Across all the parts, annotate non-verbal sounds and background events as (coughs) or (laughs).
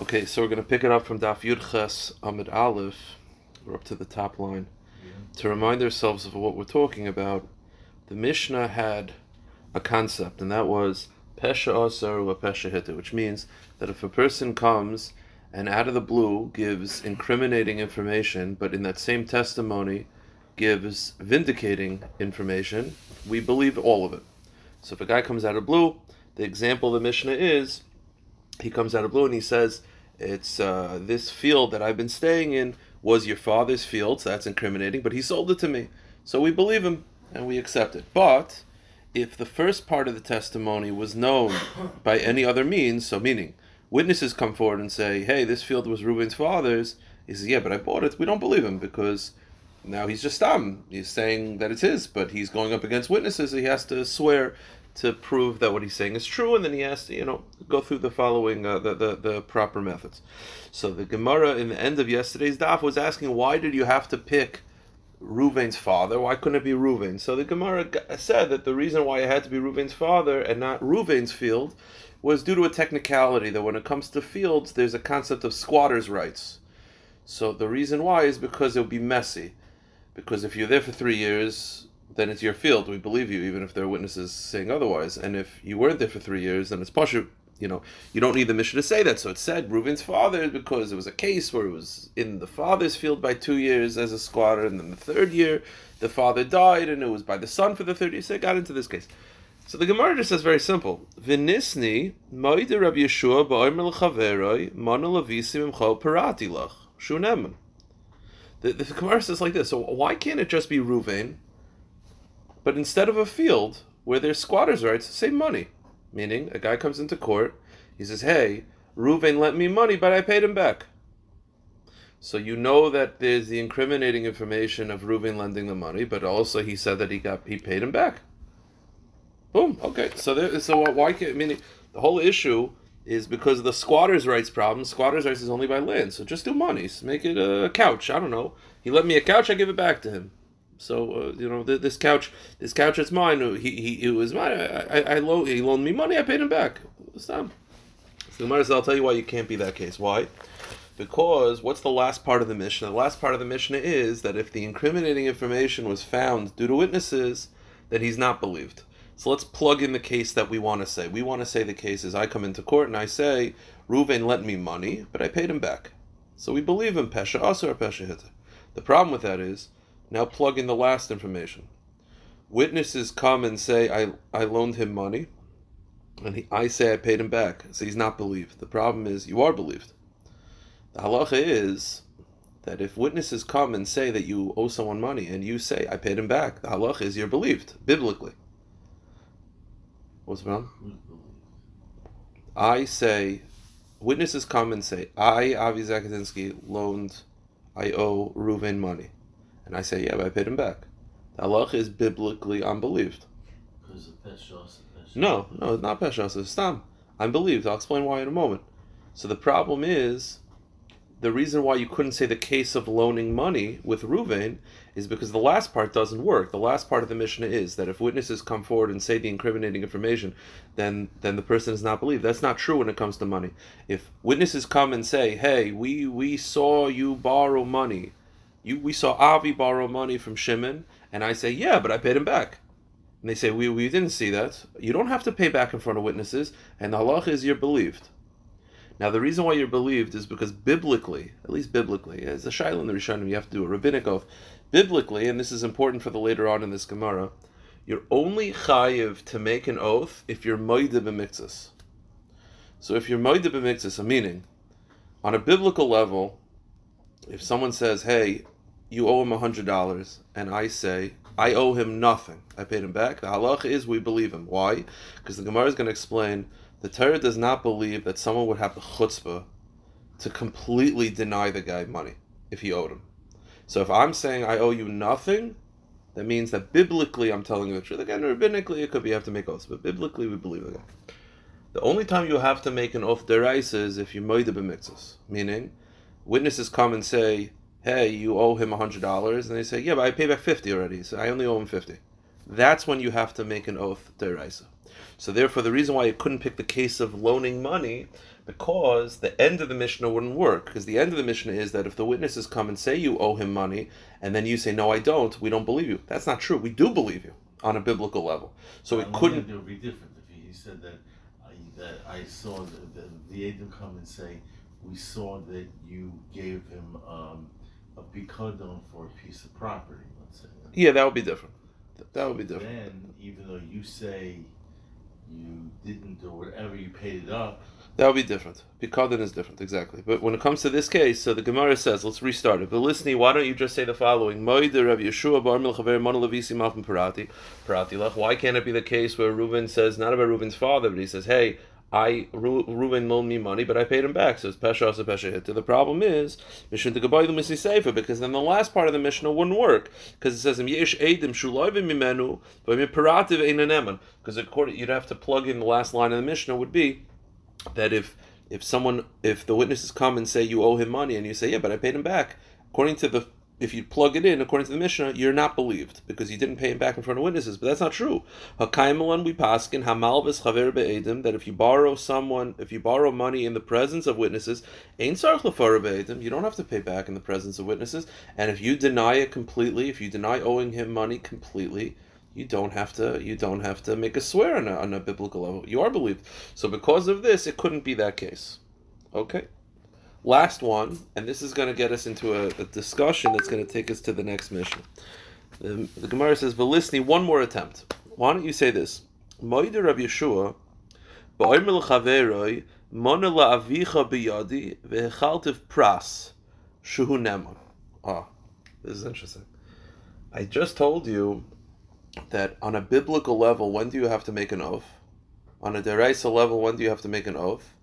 Okay, so we're going to pick it up from Daf Yud Ches Amid Aleph. We're up to the top line. To remind ourselves of what we're talking about, the Mishnah had a concept, and that was Pesha Asar wa Pesha Hitta, which means that if a person comes and out of the blue gives incriminating information, but in that same testimony gives vindicating information, we believe all of it. So if a guy comes out of blue, the example of the Mishnah is he comes out of blue and he says, It's uh, this field that I've been staying in was your father's field, so that's incriminating, but he sold it to me. So we believe him and we accept it. But if the first part of the testimony was known (coughs) by any other means, so meaning witnesses come forward and say, Hey, this field was Reuben's father's, he says, Yeah, but I bought it. We don't believe him because now he's just dumb. He's saying that it's his, but he's going up against witnesses. He has to swear to prove that what he's saying is true, and then he has to, you know, go through the following uh, the, the the proper methods. So the Gemara in the end of yesterday's daf was asking, why did you have to pick Ruvain's father? Why couldn't it be Ruvain? So the Gemara said that the reason why it had to be Ruvain's father and not Ruvain's field was due to a technicality that when it comes to fields, there's a concept of squatters' rights. So the reason why is because it would be messy. Because if you're there for three years, then it's your field. We believe you, even if there are witnesses saying otherwise. And if you weren't there for three years, then it's Pasha. You know, you don't need the Mishnah to say that. So it said Reuven's father because it was a case where it was in the father's field by two years as a squatter, and then the third year the father died, and it was by the son for the third year. So it got into this case. So the Gemara just says very simple. Vinisni moide Rabbi Yeshua ba'omer l'chaveroi imcho parati lach shunemen. The, Gemara says like this. So why can't it just be Ruvain? But instead of a field where there's squatters' rights, say money. Meaning, a guy comes into court, he says, Hey, Reuven lent me money, but I paid him back. So you know that there's the incriminating information of Reuven lending the money, but also he said that he got he paid him back. Boom. Okay. So there. So why can't? I mean, the whole issue is because of the squatters' rights problem. Squatters' rights is only by land, so just do monies. Make it a couch. I don't know. He lent me a couch. I give it back to him. So uh, you know this couch, this couch is mine. He, he it was mine. I, I, I lo- he loaned me money. I paid him back. Stop. So the I'll tell you why you can't be that case. Why? Because what's the last part of the Mishnah? The last part of the Mishnah is that if the incriminating information was found due to witnesses, then he's not believed. So let's plug in the case that we want to say. We want to say the case is I come into court and I say, Reuven lent me money, but I paid him back. So we believe him, Pesha Asur, Pesha Hitta. The problem with that is now plug in the last information. Witnesses come and say, I, I loaned him money, and he, I say I paid him back. So he's not believed. The problem is you are believed. The halacha is that if witnesses come and say that you owe someone money and you say I paid him back, the halacha is you're believed biblically. What's wrong? I say, witnesses come and say I Avi Zakatinsky loaned, I owe Reuven money. And I say, yeah, but I paid him back. The halach is biblically unbelieved. Because of Peshas. No, no, it's not Peshas. It's Stam. I'm believed. I'll explain why in a moment. So the problem is, the reason why you couldn't say the case of loaning money with Ruvain is because the last part doesn't work. The last part of the Mishnah is that if witnesses come forward and say the incriminating information, then then the person is not believed. That's not true when it comes to money. If witnesses come and say, "Hey, we we saw you borrow money," You, we saw Avi borrow money from Shimon, and I say, yeah, but I paid him back. And they say, we, we didn't see that. You don't have to pay back in front of witnesses, and the halach is you're believed. Now, the reason why you're believed is because biblically, at least biblically, as a Shiloh in the Rishonim, you have to do a rabbinic oath. Biblically, and this is important for the later on in this Gemara, you're only chayiv to make an oath if you're moide b'miktzas. So if you're moide b'miktzas, a meaning, on a biblical level, if someone says, "Hey, you owe him a hundred dollars," and I say, "I owe him nothing. I paid him back," the halach is we believe him. Why? Because the Gemara is going to explain the Torah does not believe that someone would have the chutzpah to completely deny the guy money if he owed him. So if I'm saying I owe you nothing, that means that biblically I'm telling you the truth. Again, rabbinically it could be you have to make oaths, but biblically we believe it. The only time you have to make an oath deraisa is if you moide b'miktzas, meaning witnesses come and say, "Hey, you owe him hundred dollars," and they say, "Yeah, but I paid back fifty already, so I only owe him 50 That's when you have to make an oath deraisa. So therefore, the reason why you couldn't pick the case of loaning money, because the end of the Mishnah wouldn't work. Because the end of the Mishnah is that if the witnesses come and say you owe him money, and then you say no, I don't, we don't believe you. That's not true. We do believe you on a biblical level. So it couldn't. It would be different if he, said that I, that I saw the, the, the come and say, we saw that you gave him um, a pikadon for a piece of property, let's say. Yeah, that would be different. That would be different. Then, even though you say you didn't or whatever, you paid it up, That would be different. Pikadon is different, exactly. But when it comes to this case, so the Gemara says, let's restart it. But listen, why don't you just say the following? Moider Rav Yeshua bar milchaver mon levisi malchim parati parati lech. Why can't it be the case where Reuven says not about Reuven's father, but he says, hey, I Ru- loaned me money, but I paid him back. So it's pesha asa pesha hit. The problem is mission to the misi sefer because then the last part of the Mishnah wouldn't work because it says yesh edim shuloivim mimenu but miparativ einaneman because according you'd have to plug in the last line of the Mishnah would be that if if someone if the witnesses come and say you owe him money and you say yeah but I paid him back according to the if you plug it in according to the Mishnah you're not believed because you didn't pay him back in front of witnesses. But that's not true. Hakaimalan we paskin hamalvis chaver be'edim that if you borrow someone if you borrow money in the presence of witnesses ain be'edim you don't have to pay back in the presence of witnesses. And if you deny it completely if you deny owing him money completely you don't have to you don't have to make a swear on a, on a biblical level. You are believed. So because of this it couldn't be that case. Okay last one and this is going to get us into a, a discussion that's going to take us to the next Mishnah the, the gemara says velisni one more attempt why don't you say this moider rav yeshua ba'omer l'chaveroi mona la'avicha biyadi vehechaltiv pras shuhu neman ah this is interesting I just told you that on a biblical level, when do you have to make an oath? On a deraisa level, when do you have to make an oath?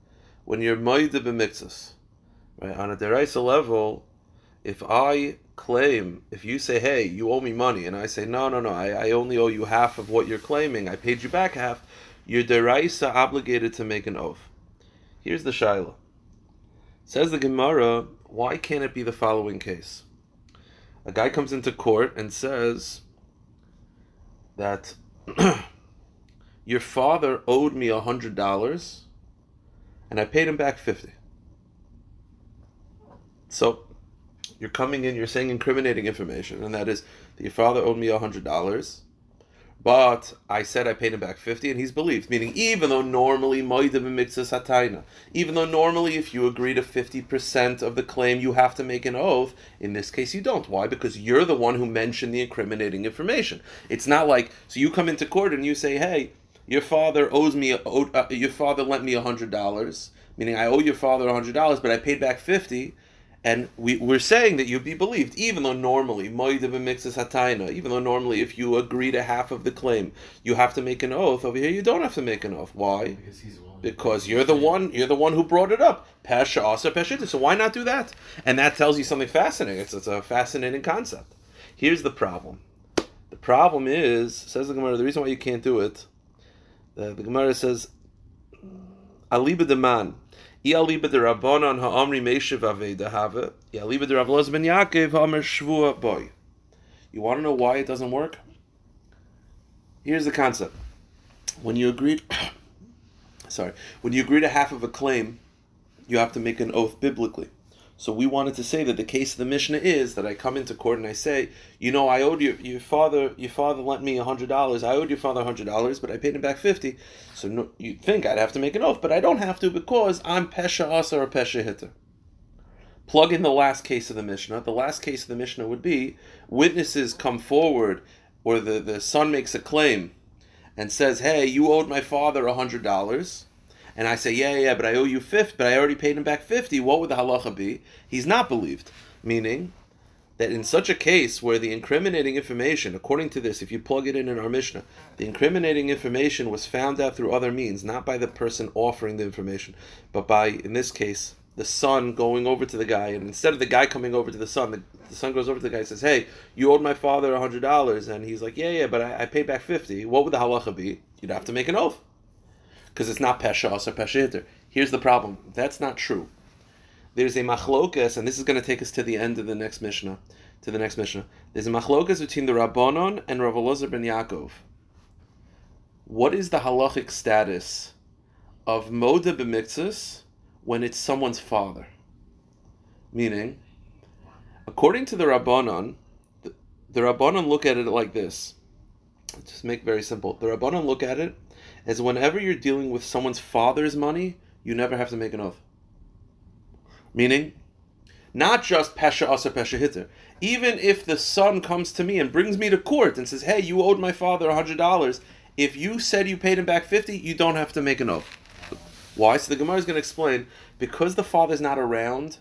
When you're moide b'mixus. Right? On a deraisa level, if I claim, if you say, hey, you owe me money, and I say, no, no, no, I, I only owe you half of what you're claiming, I paid you back half, you're deraisa obligated to make an oath. Here's the shaila. Says the Gemara, why can't it be the following case? A guy comes into court and says, that (clears throat) your father owed me a hundred dollars and I paid him back fifty. So you're coming in, you're saying incriminating information, and that is that your father owed me hundred dollars, but I said I paid him back fifty, and he's believed. Meaning, even though normally moidim mixas hataina, even though normally if you agree to fifty percent of the claim, you have to make an oath. In this case, you don't. Why? Because you're the one who mentioned the incriminating information. It's not like so you come into court and you say, "Hey, your father owes me, uh, your father lent me hundred dollars." Meaning, I owe your father hundred dollars, but I paid back fifty. And we, we're saying that you'd be believed, even though normally, moidav mixes hataina, even though normally if you agree to half of the claim, you have to make an oath. Over here, you don't have to make an oath. Why? because he's. Because you're the one, you're the one who brought it up. Pesha asa peshita. So why not do that? And that tells you something fascinating. It's, it's a fascinating concept. Here's the problem. The problem is, says the Gemara, the reason why you can't do it, the, the Gemara says, aliba deman. Rabbanon ha'amri ben Yaakov ha'amr shvua boy. You want to know why it doesn't work? Here's the concept. When you agree, (coughs) sorry, when you agree to half of a claim, you have to make an oath biblically. So we wanted to say that the case of the Mishnah is that I come into court and I say, you know, I owed your your father your father lent me hundred dollars. I owed your father hundred dollars, but I paid him back fifty. So no, you'd think I'd have to make an oath, but I don't have to because I'm pesha asa or pesha hitter. Plug in the last case of the Mishnah. The last case of the Mishnah would be witnesses come forward, or the, the son makes a claim and says, "Hey, you owed my father hundred dollars," and I say, "Yeah, yeah, but I owe you fifty, but I already paid him back fifty. What would the halacha be?" He's not believed, meaning that in such a case where the incriminating information, according to this, if you plug it in in our Mishnah, the incriminating information was found out through other means, not by the person offering the information, but by, in this case, the son going over to the guy, and instead of the guy coming over to the son, the, the son goes over to the guy and says, "Hey, you owed my father a hundred dollars," and he's like, "Yeah, yeah, but I, I paid back 50 What would the halacha be? You'd have to make an oath because it's not pesha or pesha. Here's the problem: that's not true. There's a machlokas, and this is going to take us to the end of the next mishnah. To the next mishnah, there's a machlokas between the Rabbanon and Rav Elazar ben Yaakov. What is the halachic status of moda b'miktzas when it's someone's father. Meaning, according to the Rabbanon, the, the look at it like this. Just make it very simple. The Rabbanon look at it as whenever you're dealing with someone's father's money, you never have to make an oath. Meaning, not just Pesha Asa Pesha Hitter. Even if the son comes to me and brings me to court and says, hey, you owed my father $100, if you said you paid him back 50 you don't have to make an oath. Why? So the Gemara is going to explain because the father's not around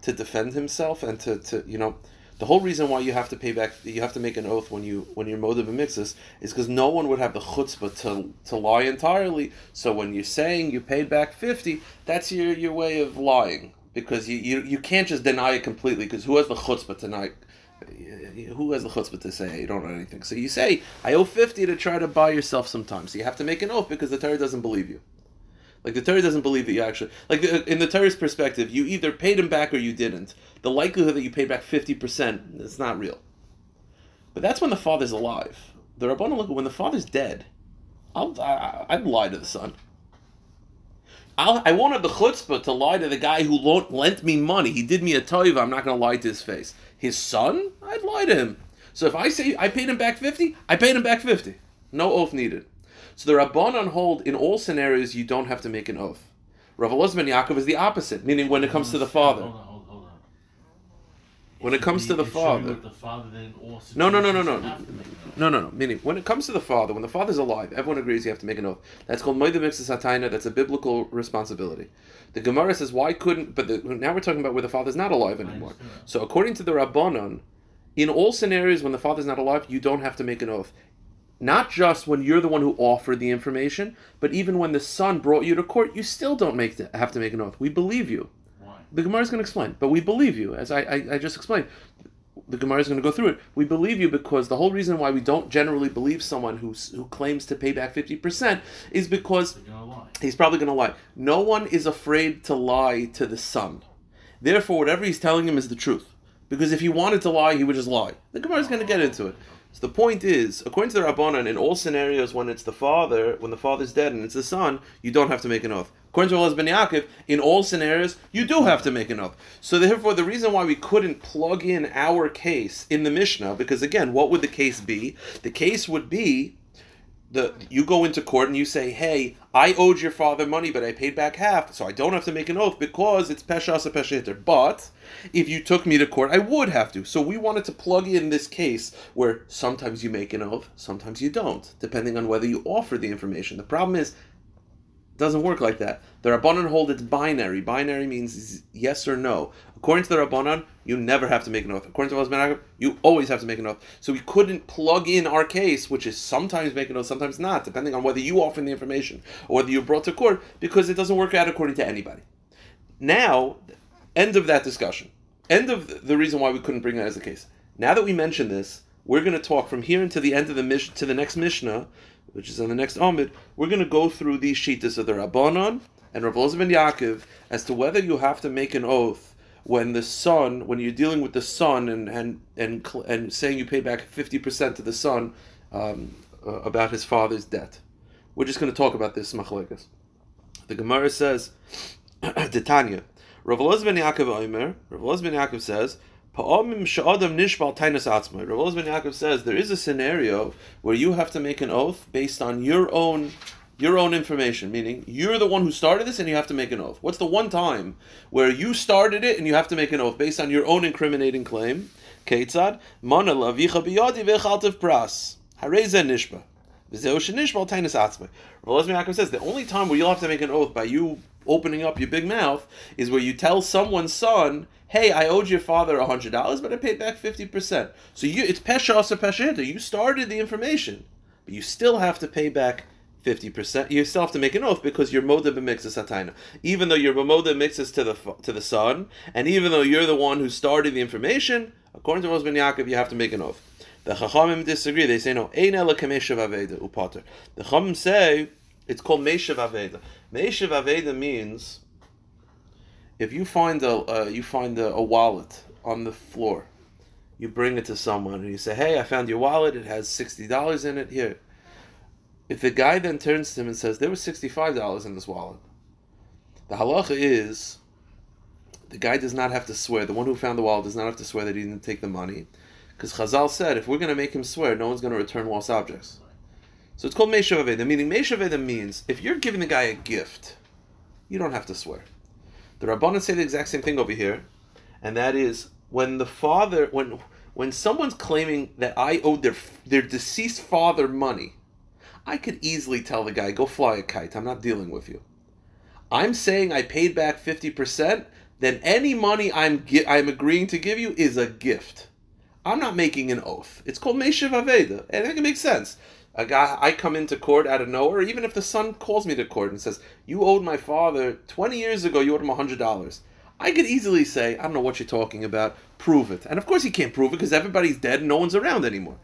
to defend himself and to, to you know, the whole reason why you have to pay back, you have to make an oath when you when you're motive and mixes is because no one would have the chutzpah to to lie entirely. So when you're saying you paid back fifty, that's your your way of lying because you you, you can't just deny it completely because who has the chutzpah to deny? Who has the chutzpah to say you don't know anything? So you say I owe fifty to try to buy yourself some time. So you have to make an oath because the Torah doesn't believe you. Like the Torah doesn't believe that you actually like uh, in the Torah's perspective, you either paid him back or you didn't. The likelihood that you paid back fifty percent is not real. But that's when the father's alive. The Rabbana look when the father's dead. I'll I, I'd lie to the son. I'll, I won't have the chutzpah to lie to the guy who lent me money. He did me a toiva. I'm not going to lie to his face. His son, I'd lie to him. So if I say I paid him back fifty, I paid him back fifty. No oath needed. So the Rabbanon hold in all scenarios you don't have to make an oath. Rav Elazar Yaakov is the opposite, meaning when it comes to the father. Hold on, hold, hold on. When it comes to the father. The father No, no, no, no, no. have to make an oath. No, no, no. Meaning, when it comes to the father, when the father's alive, everyone agrees you have to make an oath. That's called Moedim Mixes That's a biblical responsibility. The Gemara says, why couldn't, but the, now we're talking about where the father's not alive anymore. So according to the Rabbanon, in all scenarios when the father's not alive, you don't have to make an oath. Not just when you're the one who offered the information, but even when the son brought you to court, you still don't make the, have to make an oath. We believe you. Why? The Gemara is going to explain, but we believe you, as I, I, I just explained. The Gemara is going to go through it. We believe you because the whole reason why we don't generally believe someone who's, who claims to pay back 50% is because he's probably going to lie. No one is afraid to lie to the son. Therefore, whatever he's telling him is the truth. Because if he wanted to lie, he would just lie. The Gemara is going to get into it. So the point is, according to the Rabbanan, in all scenarios when it's the father, when the father's dead and it's the son, you don't have to make an oath. According to ben Yaakov, in all scenarios, you do have to make an oath. So therefore, the reason why we couldn't plug in our case in the Mishnah, because again, what would the case be? The case would be the you go into court and you say, "Hey, I owed your father money, but I paid back half, so I don't have to make an oath because it's peshasa pesheter." But if you took me to court, I would have to. So we wanted to plug in this case where sometimes you make an oath, sometimes you don't, depending on whether you offer the information. The problem is doesn't work like that. The Rabbanon hold it's binary. Binary means yes or no. According to the Rabbanon, you never have to make an oath. According to Elazar you always have to make an oath. So we couldn't plug in our case, which is sometimes make an oath, sometimes not, depending on whether you offer the information or whether you're brought to court, because it doesn't work out according to anybody. Now, end of that discussion. End of the reason why we couldn't bring that as a case. Now that we mentioned this, we're going to talk from here until the end of the mish- to the next Mishnah, which is on the next Amid. We're going to go through these sheetas of the Rabbanon and Rav ben Yaakov as to whether you have to make an oath when the son, when you're dealing with the son and and and and saying you pay back fifty percent to the son um, uh, about his father's debt. We're just going to talk about this machlekas. The Gemara says, (clears throat) Titania, Rav Elazar ben Yaakov Omer, Rav Elazar ben Yaakov says, she'adam nishbal tainas atzmai. Rav ben Yaakov says there is a scenario where you have to make an oath based on your own your own information, meaning you're the one who started this and you have to make an oath. What's the one time where you started it and you have to make an oath based on your own incriminating claim? Ketzad, mana lavicha biyadi vechaltiv pras. Hareza nishba. V'zeu shenishbal tainas atzmai. Rav says the only time where you'll have to make an oath by you opening up your big mouth is where you tell someone's son, "Hey, I owed your father hundred dollars, but I paid back fifty percent." So you, it's pesha asa pesha. You started the information, but you still have to pay back fifty percent. You still have to make an oath because you're moda b'mixes hataina. Even though you're moda mixes to the to the son, and even though you're the one who started the information, according to Rosman Yaakov, you have to make an oath. The Chachamim disagree. They say no. Ein ela kameshav aveda upater. The Chachamim say it's called meshav aveda. Meshav aveda means if you find a uh, you find a, a wallet on the floor, you bring it to someone and you say, "Hey, I found your wallet. It has sixty dollars in it. Here." If the guy then turns to him and says, "There was sixty-five dollars in this wallet," The halacha is the guy does not have to swear. The one who found the wallet does not have to swear that he didn't take the money, because Chazal said if we're going to make him swear, no one's going to return lost objects. So it's called Meshav Aveda, meaning Meshav Aveda means if you're giving the guy a gift, you don't have to swear. The Rabbanan say the exact same thing over here, and that is when the father, when when someone's claiming that I owed their their deceased father money, I could easily tell the guy, "Go fly a kite. I'm not dealing with you." I'm saying I paid back fifty percent. Then any money I'm gi- I'm agreeing to give you is a gift. I'm not making an oath. It's called Meshav Aveda, and I think it makes sense. A guy, I come into court out of nowhere, even if the son calls me to court and says, "You owed my father twenty years ago. You owed him hundred dollars." I could easily say, "I don't know what you're talking about. Prove it." And of course, he can't prove it because everybody's dead and no one's around anymore.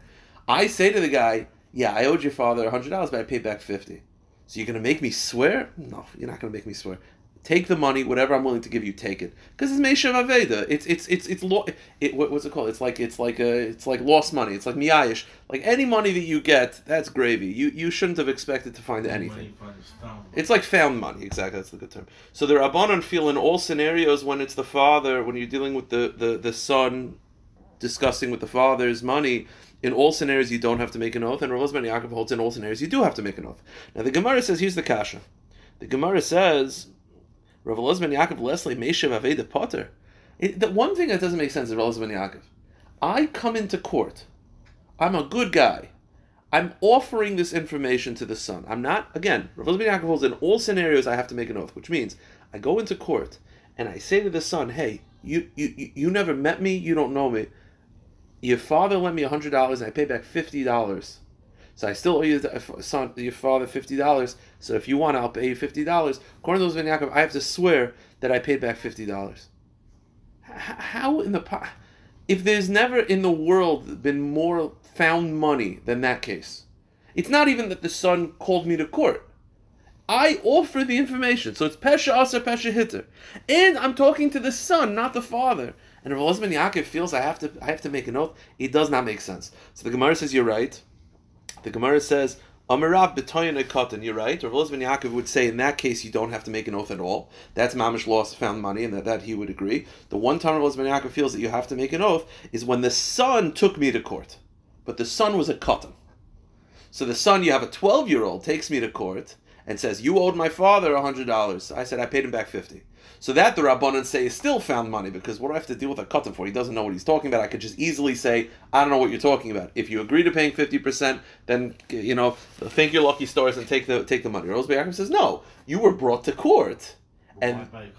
I say to the guy, "Yeah, I owed your father hundred dollars, but I paid back 50 So you're gonna make me swear? No, you're not gonna make me swear. Take the money, whatever I'm willing to give you, take it. Because it's Meshav Aveda. It's it's it's it's lo- it, what, what's it called? It's like it's like a it's like lost money. It's like miyayish. Like any money that you get, that's gravy. You you shouldn't have expected to find anything. It's like found money. Exactly, that's the good term. So the Rabbanon feel in all scenarios when it's the father, when you're dealing with the the, the son discussing with the father's money, in all scenarios you don't have to make an oath, and Rav Ben Yaakov holds in all scenarios you do have to make an oath. Now the Gemara says here's the kasha. The Gemara says Rav Ben Yaakov Leslie Meshav Aveda Potter. The one thing that doesn't make sense is Rav Ben Yaakov. I come into court. I'm a good guy. I'm offering this information to the son. I'm not again. Rav Ben Yaakov holds in all scenarios I have to make an oath, which means I go into court and I say to the son, "Hey, you you you never met me. You don't know me." Your father lent me hundred dollars and I paid back fifty dollars. So I still owe you, uh, son, your father fifty dollars. So if you want, I'll pay you fifty dollars. According to those Ben Yaakov, I have to swear that I paid back fifty dollars. How in the if there's never in the world been more found money than that case? It's not even that the son called me to court. I offer the information, so it's pesha asa pesha hitter, and I'm talking to the son, not the father. And Rav Ben Yaakov feels I have to I have to make an oath. It does not make sense. So the Gemara says you're right. The Gemara says Amarav b'toyin katan. You're right. Rav Ben Yaakov would say in that case you don't have to make an oath at all. That's mamish loss found money, and that, that he would agree. The one time Rav Ben Yaakov feels that you have to make an oath is when the son took me to court, but the son was a katan. So the son, you have a 12 year old, takes me to court and says, You owed my father $100. I said, I paid him back 50 so that the Rabbanan say is still found money because what do I have to deal with a katan for? He doesn't know what he's talking about. I could just easily say, I don't know what you're talking about. If you agree to paying fifty percent, then you know, thank your lucky stars and take the take the money. Rose Yaakov says, no, you were brought to court. And why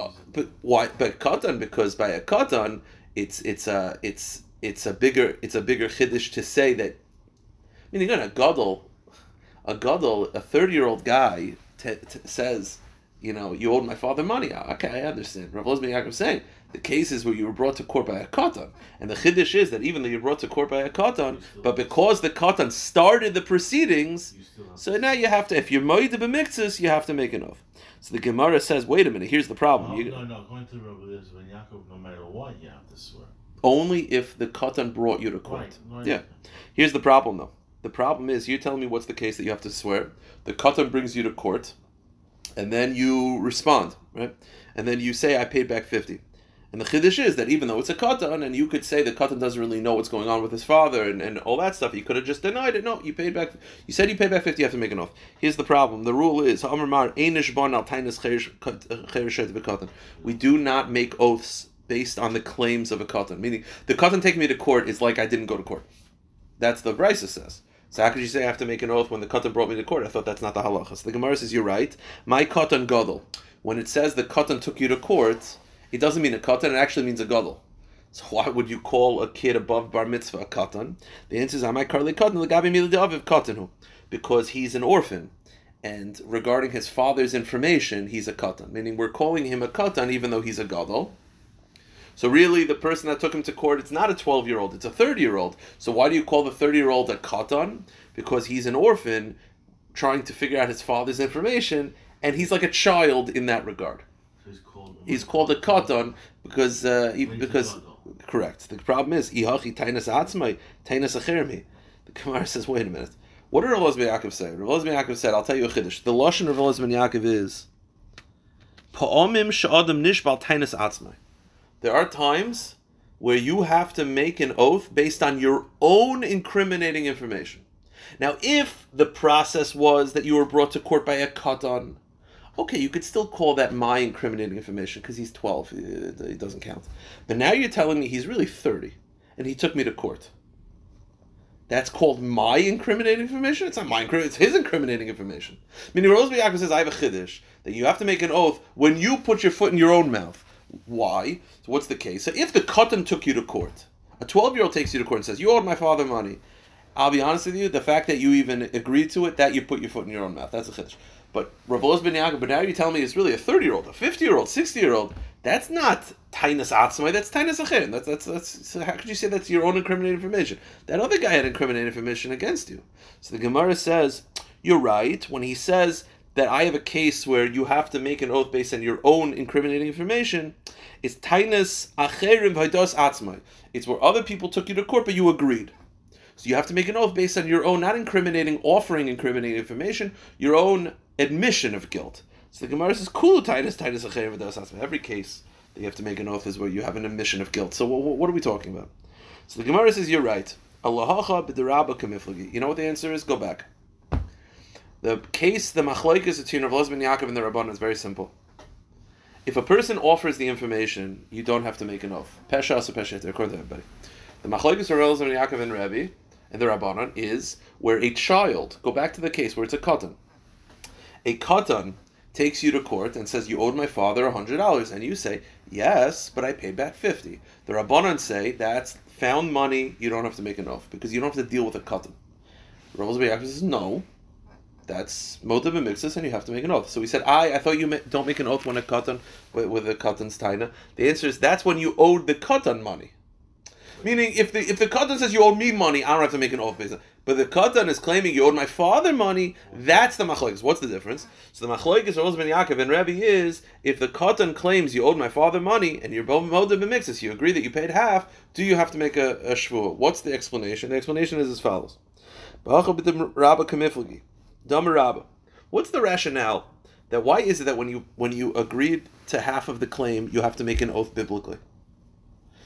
uh, but why? But katan because by a katan, it's it's a it's it's a bigger it's a bigger chiddush to say that. I mean, again, a gadol, a gadol, a thirty year old guy t- t- says you know, you owed my father money. Ah, okay, I understand. Rav Lozman Yaakov saying the cases where you were brought to court by a katan, and the chiddush is that even though you're brought to court by a katan, but because the katan started the proceedings, so now you have to, if you're moed b'miktzis, you have to make an oath. So the Gemara says, wait a minute, here's the problem. No, you, no, no, going to Rav Lozman Yaakov, no matter what, you have to swear. Only if the katan brought you to court. Right, right. Yeah. Here's the problem, though. The problem is, you're telling me what's the case that you have to swear. The katan brings you to court and then you respond, right? And then you say, I paid back 50. And the chiddush is that even though it's a katan, and you could say the katan doesn't really know what's going on with his father and, and all that stuff, he could have just denied it. No, you paid back. You said you paid back fifty. You have to make an oath. Here's the problem. The rule is uh, we do not make oaths based on the claims of a katan. Meaning, the katan taking me to court is like I didn't go to court. That's the Brisa says. So how could you say I have to make an oath when the katan brought me to court? I thought that's not the halacha. So the Gemara says you're right. My katan gadol. When it says the katan took you to court, it doesn't mean a katan. It actually means a gadol. So why would you call a kid above bar mitzvah a katan? The answer is I Amai karli katan legabi milidaviv katanu, because he's an orphan. And regarding his father's information, he's a katan. Meaning we're calling him a katan even though he's a gadol. So really, the person that took him to court, it's not a 12 year old, it's a 30 year old. So why do you call the 30 year old a katan? Because he's an orphan trying to figure out his father's information, and he's like a child in that regard. So he's called, He's called a katan because uh, he, because correct. The problem is ihachi tainas atzmai tainas achermi. The Gemara says, wait a minute. What did Rav Yaakov say? Rav Yaakov said, I'll tell you a chiddush. The lashon of Rav Yaakov is Pa'omim sha'adam nishbal tainas atzmai. There are times where you have to make an oath based on your own incriminating information. Now, if the process was that you were brought to court by a katan, okay, you could still call that my incriminating information because he's 12, it doesn't count. But now you're telling me he's really 30 and he took me to court. That's called my incriminating information? It's not my it's his incriminating information. Meaning, Yaakov says, I have a chiddush, that you have to make an oath when you put your foot in your own mouth. Why? So what's the case? So if the katan took you to court, a 12 year old takes you to court and says, You owed my father money. I'll be honest with you, the fact that you even agreed to it, that you put your foot in your own mouth. That's a chiddush. But Ravoz ben Yaakov, but now you're telling me it's really a 30 year old, a 50 year old, 60 year old. That's not tainus atzmai, that's tainus achin. That's, that's, that's, so how could you say that's your own incriminating information? That other guy had incriminating information against you. So the Gemara says, you're right, when he says that I have a case where you have to make an oath based on your own incriminating information, it's tainus acherim v'haidos atzmai. It's where other people took you to court, but you agreed. So you have to make an oath based on your own, not incriminating, offering incriminating information, your own admission of guilt. So the Gemara says, "Kulu Titus Titus acherim v'haidos atzmai." Every case that you have to make an oath is where you have an admission of guilt. So what, what are we talking about? So the Gemara says, "You're right." Allahacha b'derabba kamiflagi. You know what the answer is? Go back. The case, the machlokes between Rav Lozman Yaakov and the Rabban is very simple. If a person offers the information, you don't have to make an oath. Pesha or pesha, according to everybody. The machlokes of Rav Lozman Yaakov and Rabbi and the Rabbanon is where a child, go back to the case where it's a katan. A katan takes you to court and says, You owed my father $100. And you say, Yes, but I paid back 50 The Rabbanon say, That's found money, you don't have to make an oath because you don't have to deal with a katan. Rav says, No, that's motive and mixus, and you have to make an oath. So he said, I, I thought you don't make an oath when a katan, with, with a katan's taina. The answer is, that's when you owed the katan money. Meaning, if the if the katan says you owe me money, I don't have to make an oath based. But the katan is claiming you owed my father money. That's the machlokes. What's the difference? So the machlokes of ben Yaakov and Rabbi is if the katan claims you owed my father money and you're both modim b'mixus, you agree that you paid half. Do you have to make a, a? What's the explanation? The explanation is as follows: What's the rationale? That why is it that when you when you agreed to half of the claim, you have to make an oath biblically?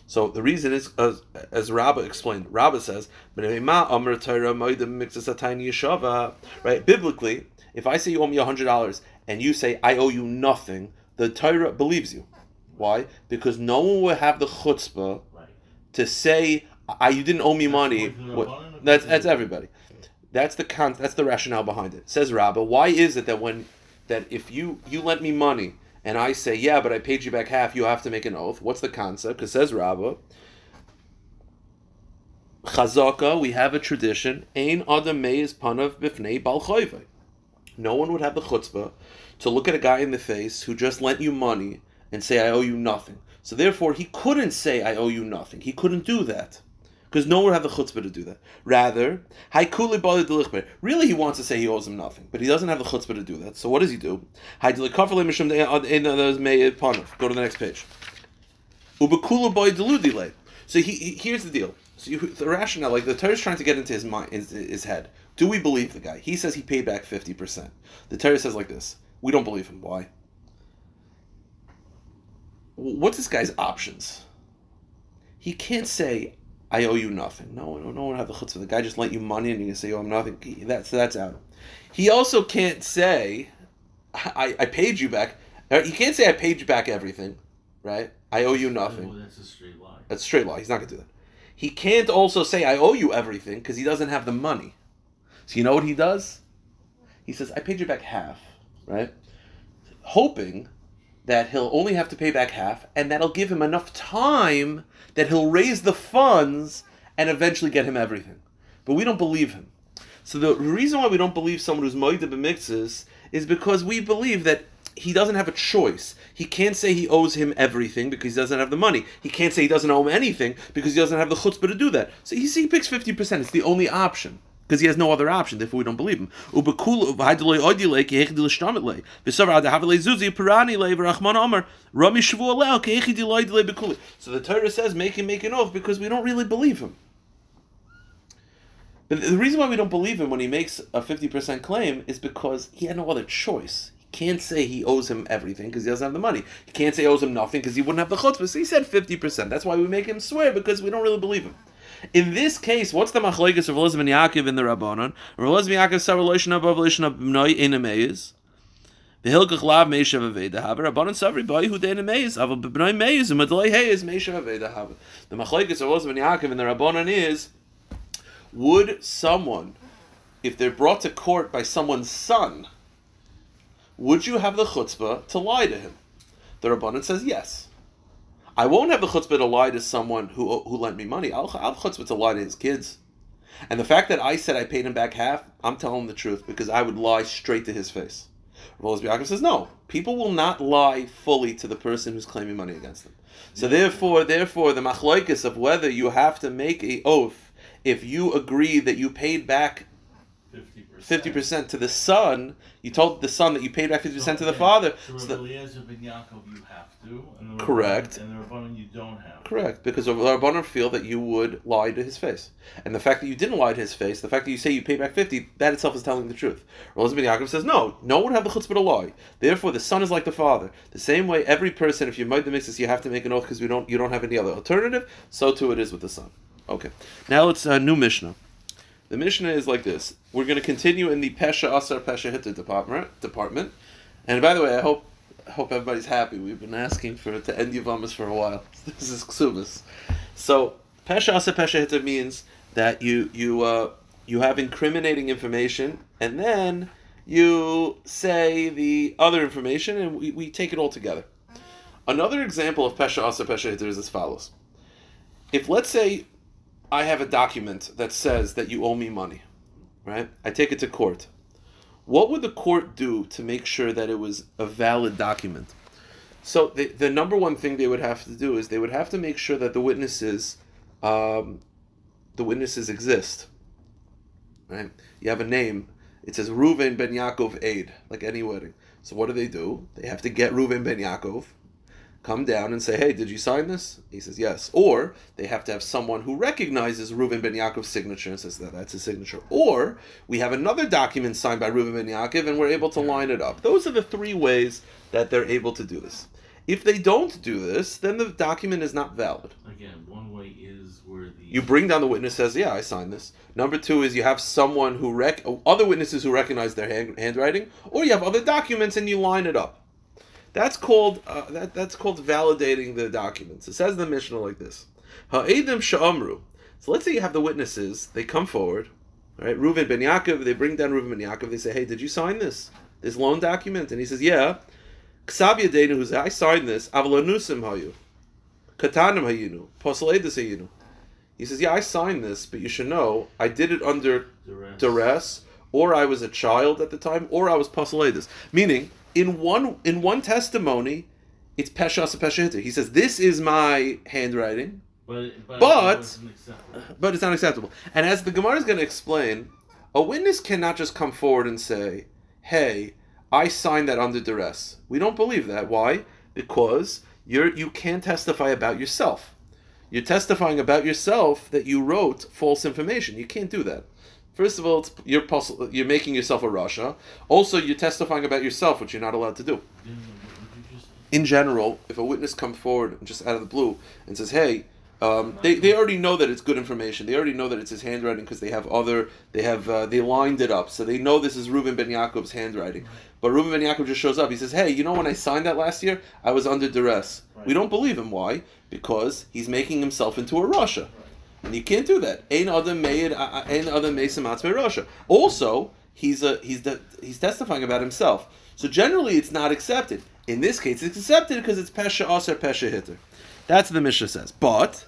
So the reason is, as, as Rabbah explained, Rabbah says, right? Biblically, if I say you owe me hundred dollars and you say I owe you nothing, the Torah believes you. Why? Because no one will have the chutzpah to say I, you didn't owe me money. That's that's everybody. That's the con- That's the rationale behind it. Says Rabbah. Why is it that when that if you you lent me money and I say, yeah, but I paid you back half, you have to make an oath. What's the concept? Because says Rabbah, Chazaka, we have a tradition, Ein Adam Meiz Panav Bifnei Bal No one would have the chutzpah to look at a guy in the face who just lent you money and say, I owe you nothing. So therefore, he couldn't say, I owe you nothing. He couldn't do that because no one have the chutzpah to do that. Rather, really he wants to say he owes him nothing, but he doesn't have the chutzpah to do that. So what does he do? Go to the next page. So he, he, here's the deal. So you, the rationale, like the Torah is trying to get into his mind, his, his head. Do we believe the guy? He says he paid back fifty percent. The Torah says like this: We don't believe him. Why? What's this guy's options? He can't say I owe you nothing. No, no, no one have the chutzpah. The guy just lent you money and you can say, oh, I'm nothing. That's that's out. He also can't say, I, I paid you back. Uh, he can't say I paid you back everything, right? I owe you nothing. Oh, that's a straight lie. That's a straight lie. He's not gonna do that. He can't also say I owe you everything because he doesn't have the money. So you know what he does? He says I paid you back half, right? Hoping that he'll only have to pay back half, and that'll give him enough time that he'll raise the funds and eventually get him everything. But we don't believe him. So the reason why we don't believe someone who's moida b'mixes is because we believe that he doesn't have a choice. He can't say he owes him everything because he doesn't have the money. He can't say he doesn't owe him anything because he doesn't have the chutzpah to do that. So he, he picks 50%. It's the only option because he has no other option. Therefore, we don't believe him. So the Torah says, make him make an oath because we don't really believe him. But the reason why we don't believe him when he makes a 50% claim is because he had no other choice. He can't say he owes him everything because he doesn't have the money. He can't say he owes him nothing because he wouldn't have the chutzpah. So he said 50%. That's why we make him swear because we don't really believe him. In this case, what's the machlekes of Eliezer ben Yaakov in the Rabbanon? Eliezer ben Yaakov saw relation of relation of Bnoi in Ameis. The Hilkach Lav Meishav Aveda Haver. Rabbanon Savri Boy who in Ameis. Aval Bnoi Meis and Madlei Hey is Meishav Aveda Haver. The machlekes of Eliezer ben Yaakov in the Rabbanon is would someone, if they're brought to court by someone's son, would you have the chutzpah to lie to him? The Rabbanan says yes. I won't have the chutzpah to lie to someone who who lent me money. I'll, I'll have chutzpah to lie to his kids. And the fact that I said I paid him back half, I'm telling the truth because I would lie straight to his face. Rav Yaakov says no. People will not lie fully to the person who's claiming money against them. So yeah. therefore, therefore, the machloikis of whether you have to make a oath if you agree that you paid back 50 percent to the son. You told the son that you paid back fifty percent to the father. So, so the, Eliezer ben Yaakov, you have to, and the correct, and the Rabbanon you don't have. Correct, because the Rabbanon feel that you would lie to his face, and the fact that you didn't lie to his face, the fact that you say you paid back fifty, that itself is telling the truth. Eliezer ben Yaakov says no, no one would have the chutzpah to lie. Therefore, the son is like the father. The same way, every person, if you might the mixes, you have to make an oath because we don't, you don't have any other alternative. So too it is with the son. Okay, now it's a new Mishnah. The Mishnah is like this. We're going to continue in the Pesha Asar Pesha Hitta department. Department, and by the way, I hope hope everybody's happy. We've been asking for to end Yavamas for a while. (laughs) This is Ksubas. So Pesha Asar Pesha Hitta means that you you uh, you have incriminating information, and then you say the other information, and we, we take it all together. Another example of Pesha Asar Pesha Hitta is as follows. If let's say I have a document that says that you owe me money, right? I take it to court. What would the court do to make sure that it was a valid document? So the, the number one thing they would have to do is they would have to make sure that the witnesses, um, the witnesses exist. Right? You have a name. It says Reuven ben Yaakov Aid, like any wedding. So what do they do? They have to get Reuven ben Yaakov come down and say, "Hey, did you sign this?" He says, "Yes." Or they have to have someone who recognizes Reuven ben Yaakov's signature and says that that's his signature. Or we have another document signed by Reuven ben Yaakov and we're able to line it up. Those are the three ways that they're able to do this. If they don't do this, then the document is not valid. Again, one way is where the you bring down the witness says, "Yeah, I signed this." Number two is you have someone who rec other witnesses who recognize their hand- handwriting, or you have other documents and you line it up. That's called uh, that, that's called validating the documents. It says in the Mishnah like this: Ha'edim sha'amru. So let's say you have the witnesses. They come forward, right? Reuven ben Yaakov. They bring down Reuven ben Yaakov. They say, "Hey, did you sign this this loan document?" And he says, "Yeah." Ksav Yadenu, who says, "I signed this." Avalonusim hayu, katanim hayinu, poseledus hayinu. He says, "Yeah, I signed this, but you should know I did it under duress, duress or I was a child at the time, or I was poseledus." Meaning in one in one testimony, it's Peshas Peshita. He says, "This is my handwriting." But but, but, but it's not acceptable. And as the Gemara is going to explain, a witness cannot just come forward and say, "Hey, I signed that under duress." We don't believe that. Why? Because you're you can't testify about yourself. You're testifying about yourself that you wrote false information. You can't do that. First of all, you're you're making yourself a rasha. Also, you're testifying about yourself, which you're not allowed to do. In general, if a witness comes forward just out of the blue and says, "Hey," um, they, they already know that it's good information. They already know that it's his handwriting because they have other they have uh, they lined it up, so they know this is Reuven ben Yaakov's handwriting. But Reuven ben Yaakov just shows up. He says, "Hey, you know when I signed that last year, I was under duress." Right. We don't believe him. Why? Because he's making himself into a rasha. Right. And you can't do that. Ain other made ain other meisimatzme rasha. Also, he's a he's the, he's testifying about himself. So generally, it's not accepted. In this case, it's accepted because it's pesha aser pesha hitter. That's what the Mishnah says. But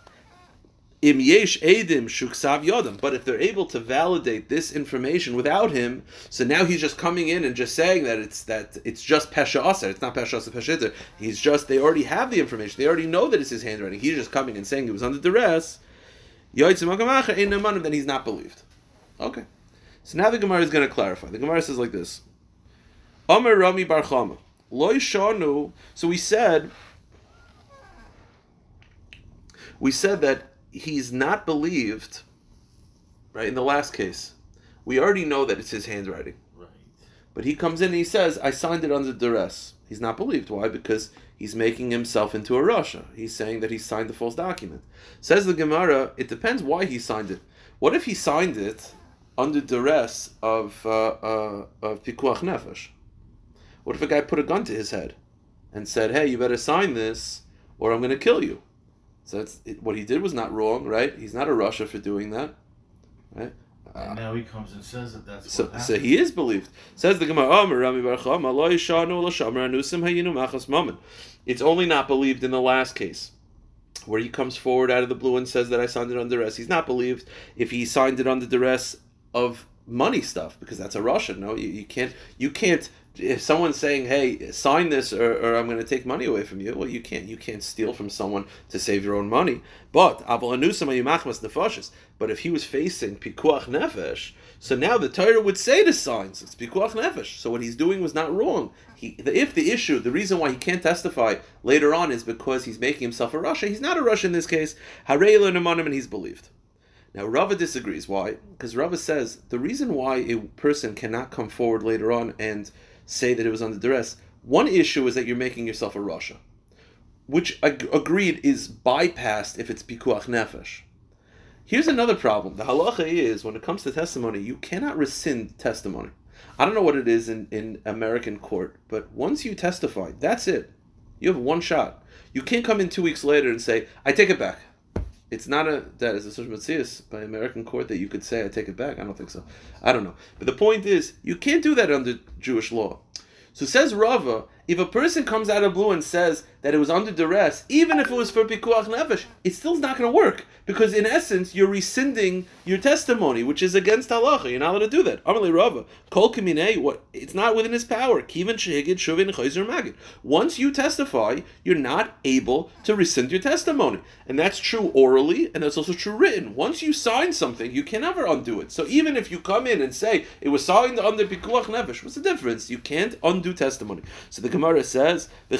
im yesh edim shuksav yodam. But if they're able to validate this information without him, so now he's just coming in and just saying that it's that it's just pesha aser. It's not pesha aser pesha hitter. He's just they already have the information. They already know that it's his handwriting. He's just coming and saying it was under duress then he's not believed. Okay. So now the Gemara is going to clarify. The Gemara says like this. Omer Rami Bar Chama. Loy Shanu. So we said, we said that he's not believed, right, in the last case. We already know that it's his handwriting. Right. But he comes in and he says, I signed it under duress. He's not believed. Why? Because he's making himself into a rasha. He's saying that he signed the false document. Says the Gemara, it depends why he signed it. What if he signed it under duress of uh, uh, of pikuach nefesh? What if a guy put a gun to his head and said, "Hey, you better sign this, or I'm going to kill you"? So that's it, what he did was not wrong, right? He's not a rasha for doing that, right? And ah. now he comes and says that that's So, so he is believed. Says the Gemara, "Amar Rami Bar Chama, lo yishanu lo anusim hayinu machas mammon." It's only not believed in the last case, where he comes forward out of the blue and says that I signed it under duress. He's not believed if he signed it under duress of money stuff because that's a rasha. No, you, you can't. You can't. If someone's saying, "Hey, sign this, or, or I'm going to take money away from you," well, you can't. You can't steal from someone to save your own money. But. But if he was facing pikuach nefesh, so now the Torah would say to signs, it's pikuach nefesh. So what he's doing was not wrong. He, the, if the issue, the reason why he can't testify later on is because he's making himself a rasha. He's not a rasha in this case. Harei and he's believed. Now Rava disagrees. Why? Because Rava says the reason why a person cannot come forward later on and say that it was under duress. One issue is that you're making yourself a rasha, which ag- agreed is bypassed if it's pikuach nefesh. Here's another problem. The halacha is when it comes to testimony, you cannot rescind testimony. I don't know what it is in, in American court, but once you testify, that's it. You have one shot. You can't come in two weeks later and say, I take it back. It's not a that is a social matzias by American court that you could say I take it back. I don't think so. I don't know. But the point is, you can't do that under Jewish law. So says Rava, if a person comes out of blue and says that it was under duress, even if it was for pikuach nefesh, it still not going to work because in essence you're rescinding your testimony, which is against halacha. You're not allowed to do that. Amalei Rava, kol what? It's not within his power. Kivan shehigid shuvin chayzer magid. Once you testify, you're not able to rescind your testimony, and that's true orally, and that's also true written. Once you sign something, you can never undo it. So even if you come in and say it was signed under pikuach nefesh, what's the difference? You can't undo testimony. So the Gemara says, and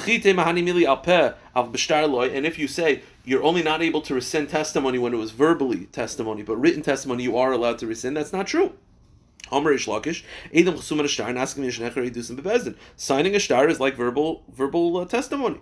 if you say you're only not able to rescind testimony when it was verbally testimony, but written testimony you are allowed to rescind, that's not true. Signing a star is like verbal verbal uh, testimony.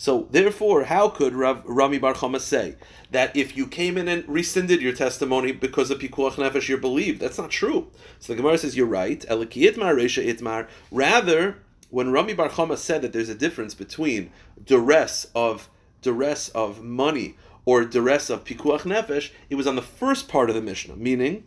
So therefore, how could Rav, Rami Bar Chama say that if you came in and rescinded your testimony because of pikuach nefesh, you're believed? That's not true. So the Gemara says you're right. Eliki itmar itmar. Rather, when Rami Bar Chama said that there's a difference between duress of duress of money or duress of pikuach nefesh, it was on the first part of the Mishnah, meaning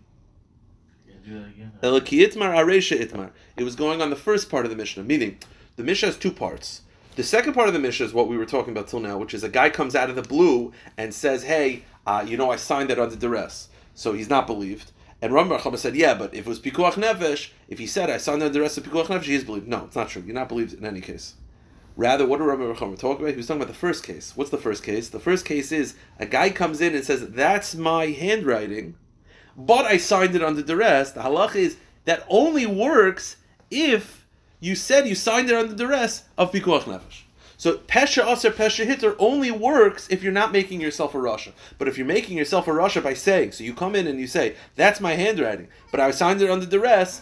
Yeah, do that again. Eliki itmar aresha itmar. It was going on the first part of the Mishnah, meaning the Mishnah has two parts. The second part of the Mishnah is what we were talking about till now, which is a guy comes out of the blue and says, "Hey, uh, you know, I signed that under duress," so he's not believed. And Ram Bar Chama said, "Yeah, but if it was pikuach nefesh, if he said I signed under duress of pikuach nefesh, he is believed." No, it's not true. You're not believed in any case. Rather, what did Rami Bar Chama talk about? He was talking about the first case. What's the first case? The first case is a guy comes in and says, "That's my handwriting." but I signed it under duress. The halach is that only works if you said you signed it under duress of pikuach nefesh. So pesha aser pesha hitter only works if you're not making yourself a rasha. But if you're making yourself a rasha by saying, so you come in and you say, "That's my handwriting," but I signed it under duress.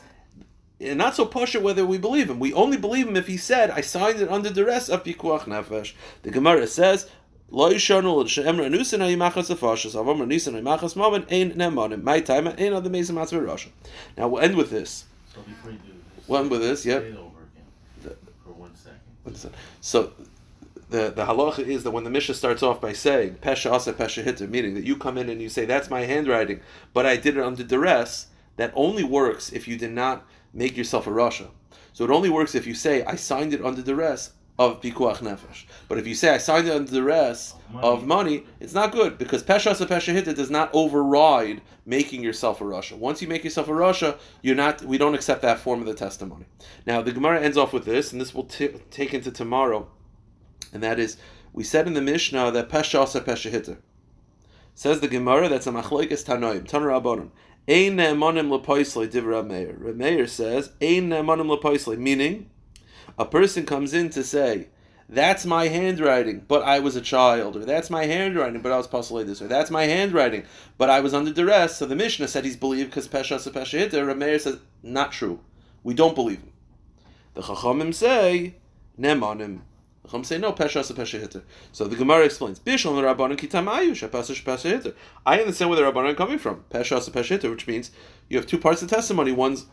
And not so pasha whether we believe him. We only believe him if he said, "I signed it under duress of pikuach nefesh." The Gemara says, "Lo yishanu she'emra nusin hayimachas afashas avam nusin hayimachas mamen ein nemanim my time ein other matzvah rasha." Now we'll end with this. So before you do this, We'll end with this. Yep. say it over again for one second. Is that? So the the halacha is that when the Mishnah starts off by saying pesha asa pesha hitter, meaning that you come in and you say that's my handwriting, but I did it under duress. That only works if you did not make yourself a rasha. So it only works if you say I signed it under duress of pikuach nefesh. But if you say I signed it under duress Of of money, it's not good because pesha asa pesha hitter does not override making yourself a rasha. Once you make yourself a rasha, you're not. We don't accept that form of the testimony. Now the Gemara ends off with this, and this will t- take into tomorrow and that is we said in the Mishnah that pesha asa. Says the Gemara that's a machlokes tanoim tanar abonim. Ein ne'emanim lepoisle divra Meir. Reb Meir says ein ne'emanim lepoisle, meaning a person comes in to say. That's my handwriting, but I was a child, or that's my handwriting, but I was possibly this, or that's my handwriting, but I was under duress. So the Mishnah said he's believed because pesha asa pesha hitter. Reb Meir says not true. We don't believe him. The Chachamim say nemanim. Chachamim say no pesha asa pesha hitter. So the Gemara explains bishul rabbanon kitam ayu shepasa pesha hitter. I understand where the rabbanon are coming from. Pesha asa pesha hitter, which means you have two parts of testimony. One's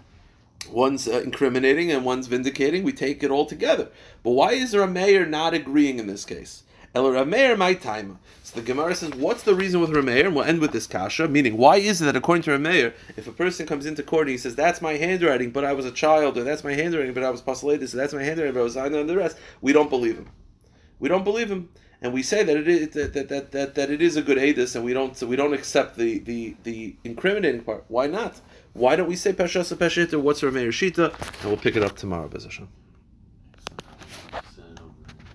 one's uh, incriminating and one's vindicating. We take it all together. But why is there a mayor not agreeing in this case? El Rameir my time. So the Gemara says, what's the reason with Rameir? And we'll end with this kasha. Meaning, why is it that according to Rameir, if a person comes into court and he says, that's my handwriting, but I was a child, or that's my handwriting, but I was postulated, so that's my handwriting, but I was signed on the rest, we don't believe him. We don't believe him. And we say that it is that, that, that, that, that it is a good edus, and we don't so we don't accept the, the, the incriminating part. Why not? Why don't we say Pesha Pesha What's Rameir Shita? And we'll pick it up tomorrow, Bezashem.